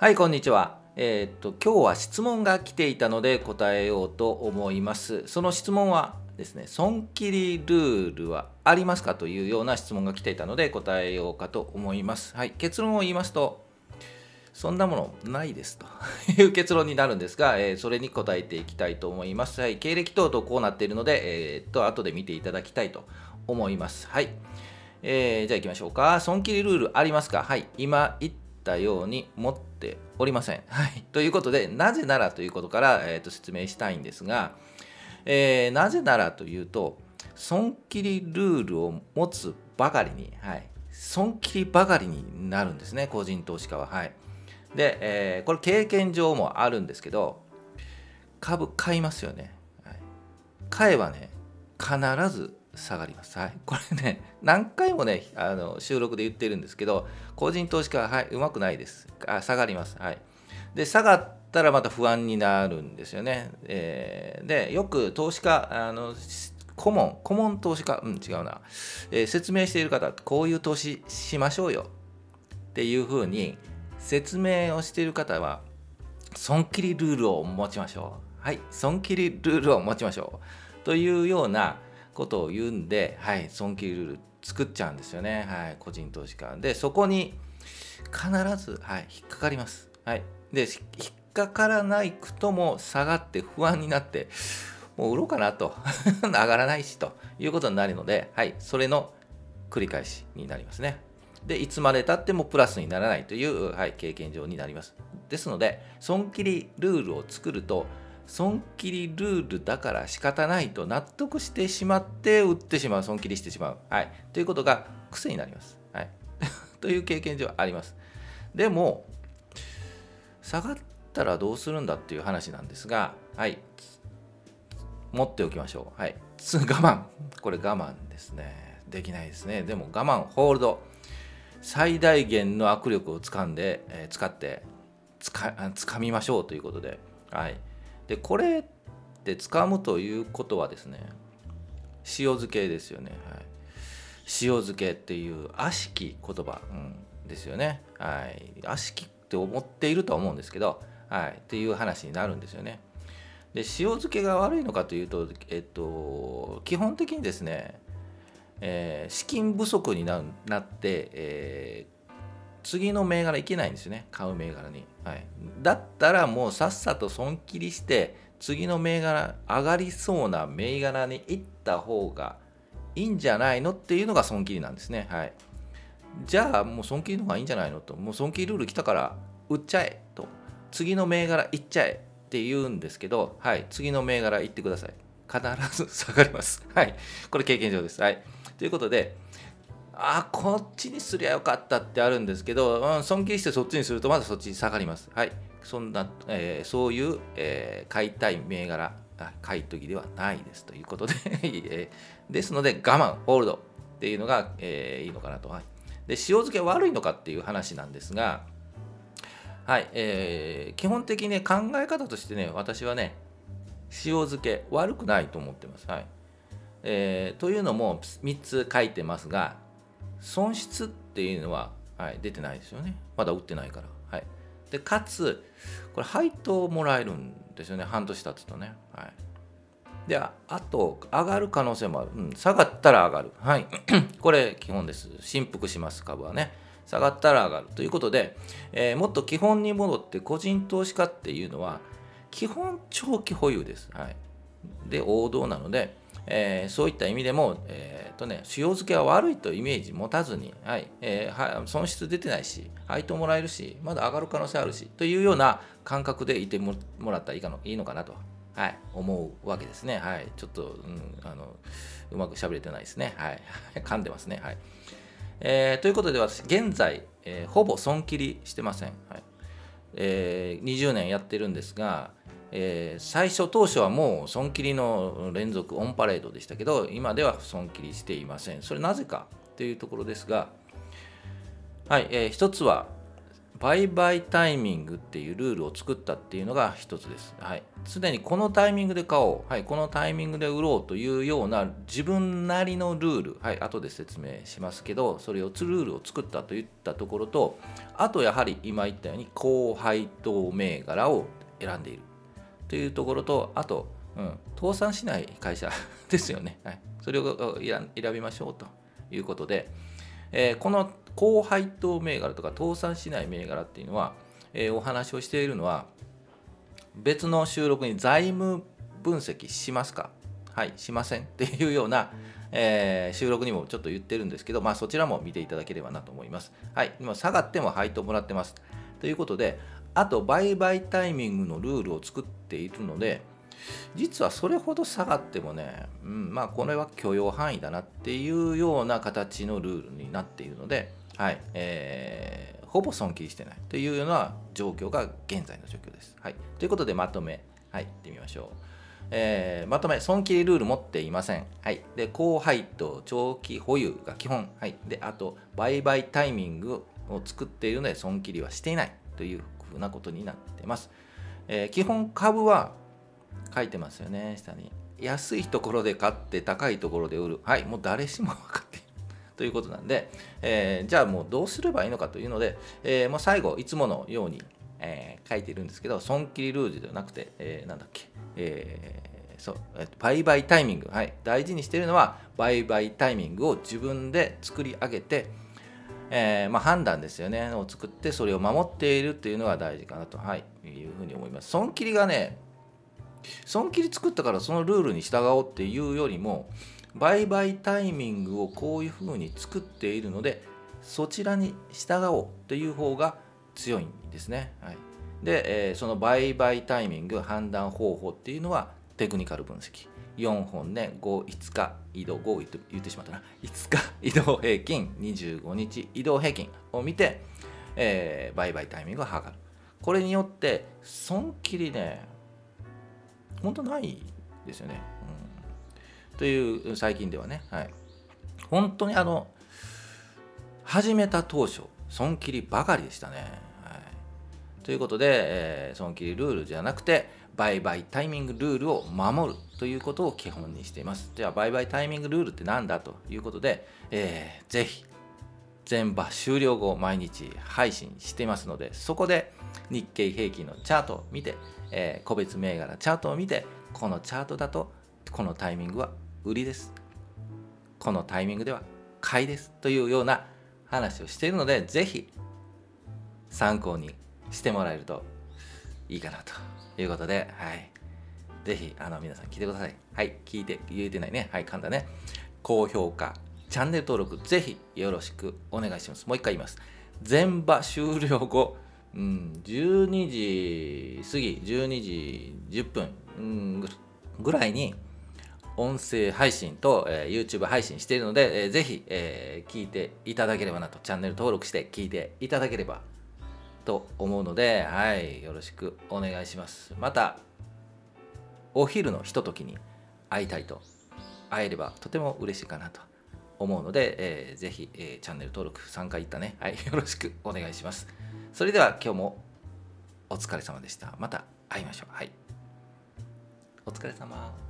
はいこんにちはえー、っと今日は質問が来ていたので答えようと思いますその質問はですね損切りルールはありますかというような質問が来ていたので答えようかと思いますはい結論を言いますとそんなものないですと いう結論になるんですが、えー、それに答えていきたいと思います。はい、経歴等々こうなっているので、えー、っと後で見ていただきたいと思います。はい。えー、じゃあ行きましょうか。損切りルールありますか？はい。今言ったように持っておりません。はい。ということで、なぜならということから、えー、と説明したいんですが、えー、なぜならというと、損切りルールを持つばかりに、はい。損切りばかりになるんですね、個人投資家は。はい。で、えー、これ経験上もあるんですけど、株買いますよね。はい、買えばね、必ず下がります。はい、これね、何回もね、あの収録で言ってるんですけど、個人投資家は、はい、うまくないです。あ下がります。はい、で、下がったらまた不安になるんですよね。えー、で、よく投資家、あの顧問、顧問投資家、うん、違うな、えー、説明している方、こういう投資しましょうよっていうふうに説明をしている方は、損切りルールを持ちましょう。はい、損切りルールを持ちましょう。というような、ことを言うんで、はい、損切りルール作っちゃうんですよね、はい、個人投資家。で、そこに必ず、はい、引っかかります。はい、で、引っかからないくとも下がって不安になって、もう売ろうかなと 上がらないしということになるので、はい、それの繰り返しになりますね。で、いつまでたってもプラスにならないという、はい、経験上になります。ですので、損切りルールを作ると、損切りルールだから仕方ないと納得してしまって売ってしまう。損切りしてしまう、はい、ということが癖になります、はい、という経験上あります。でも下がったらどうするんだっていう話なんですがはい。持っておきましょう。はい。我慢。これ我慢ですね。できないですね。でも我慢。ホールド。最大限の握力をつかんで、えー、使ってつかつかみましょうということで。はい。でこれって掴むということはですね塩漬けですよね、はい、塩漬けっていう悪しき言葉、うん、ですよね、はい、悪しきって思っているとは思うんですけど、はい、っていう話になるんですよね。で塩漬けが悪いのかというと、えっと、基本的にですね、えー、資金不足になって、えー次の銘柄いけないんですよね。買う銘柄に、はい、だったらもうさっさと損切りして次の銘柄上がりそうな銘柄に行った方がいいんじゃないのっていうのが損切りなんですね。はい。じゃあもう損切りの方がいいんじゃないのと。もう損切りルール来たから売っちゃえと。次の銘柄行っちゃえって言うんですけどはい。次の銘柄行ってください。必ず下がります。はい。これ経験上です。はい。ということであこっちにすりゃよかったってあるんですけど、うん、尊敬してそっちにするとまだそっちに下がります。はい。そんな、えー、そういう、えー、買いたい銘柄、買い時ではないですということで え、ですので我慢、ホールドっていうのが、えー、いいのかなと。はい、で、塩漬け悪いのかっていう話なんですが、はい、えー、基本的に、ね、考え方としてね、私はね、塩漬け悪くないと思ってます。はいえー、というのも3つ書いてますが、損失っていうのは、はい、出てないですよね。まだ売ってないから。はい、でかつ、これ配当もらえるんですよね。半年経つとね。はい、であと、上がる可能性もある。うん、下がったら上がる。はい、これ基本です。振幅します、株はね。下がったら上がるということで、えー、もっと基本に戻って個人投資家っていうのは基本長期保有です。はい、で王道なので、えー、そういった意味でも、えーとね、塩漬けは悪いとイメージ持たずに、はいえー、は損失出てないし、配当もらえるし、まだ上がる可能性あるしというような感覚でいてもらったらいいかのいいのかなと、はい、思うわけですね。はい、ちょっと、うん、あのうまくしゃべれてないですね。はい、噛んでますね。はいえー、ということで私、現在、えー、ほぼ損切りしてません。はいえー、20年やってるんですが、えー、最初当初はもう損切りの連続オンパレードでしたけど今では損切りしていませんそれなぜかというところですがはい、えー、一つは売買タイミングっていうルールを作ったっていうのが一つです。はい。常にこのタイミングで買おう。はい。このタイミングで売ろうというような自分なりのルール。はい。後で説明しますけど、それをルールを作ったといったところと、あとやはり今言ったように高配当銘柄を選んでいるというところと、あと、うん、倒産しない会社 ですよね。はい。それを選びましょうということで、えー、この高配当銘柄とか倒産しない銘柄っていうのは、えー、お話をしているのは別の収録に財務分析しますか？はいしませんっていうような、えー、収録にもちょっと言ってるんですけど、まあ、そちらも見ていただければなと思います。はい、今下がっても配当もらってます。ということで、あと売買タイミングのルールを作っているので、実はそれほど下がってもね、うん、まあこれは許容範囲だなっていうような形のルールになっているので、はいえー、ほぼ損切りしてないというような状況が現在の状況です。はい、ということでまとめ、はい、いってみましょう。えー、まとめ、損切りルール持っていません。はい、で高配当、長期保有が基本。はい、であと、売買タイミングを作っているので、損切りはしていないというふうなことになってます。えー、基本株は書いてますよね、下に。安いところで買って高いところで売る。はい、もう誰しも分かっている。ということなんで、えー、じゃあもうどうすればいいのかというので、えー、もう最後、いつものように、えー、書いてるんですけど、損切りルールではなくて、えー、なんだっけ、えー、そう、えー、売買タイミング、はい、大事にしてるのは、売買タイミングを自分で作り上げて、えーまあ、判断ですよね、を作って、それを守っているというのが大事かなと、はい、いうふうに思います。損切りがね、損切り作ったからそのルールに従おうっていうよりも売買タイミングをこういうふうに作っているのでそちらに従おうという方が強いんですね。はい、で、えー、その売買タイミング判断方法っていうのはテクニカル分析。4本ね、5、5日移動、5言ってしまったな。5日移動平均、25日移動平均を見て、えー、売買タイミングを測る。これによって損切りね、本当ないですよね。うん、という最近ではね、はい、本当にあの始めた当初損切りばかりでしたね。はい、ということで、えー、損切りルールじゃなくて売買タイミングルールを守るということを基本にしています。では売買タイミングルールって何だということで、えー、ぜひ全場終了後毎日配信していますのでそこで日経平均のチャートを見てえー、個別銘柄チャートを見てこのチャートだとこのタイミングは売りですこのタイミングでは買いですというような話をしているのでぜひ参考にしてもらえるといいかなということで、はい。ぜひ、あの、皆さん聞いてください。はい。聞いて、言えてないね。はい。簡単ね。高評価、チャンネル登録、ぜひよろしくお願いします。もう一回言います。全場終了後、うん、12時過ぎ12時10分、うん、ぐらいに音声配信と、えー、YouTube 配信しているので、えー、ぜひ、えー、聞いていただければなとチャンネル登録して聞いていただければと思うので、はい、よろしくお願いしますまたお昼のひとときに会いたいと会えればとても嬉しいかなと思うので、えー、ぜひ、えー、チャンネル登録3回いったね、はい、よろしくお願いします。それでは今日もお疲れ様でした。また会いましょう。はい。お疲れ様。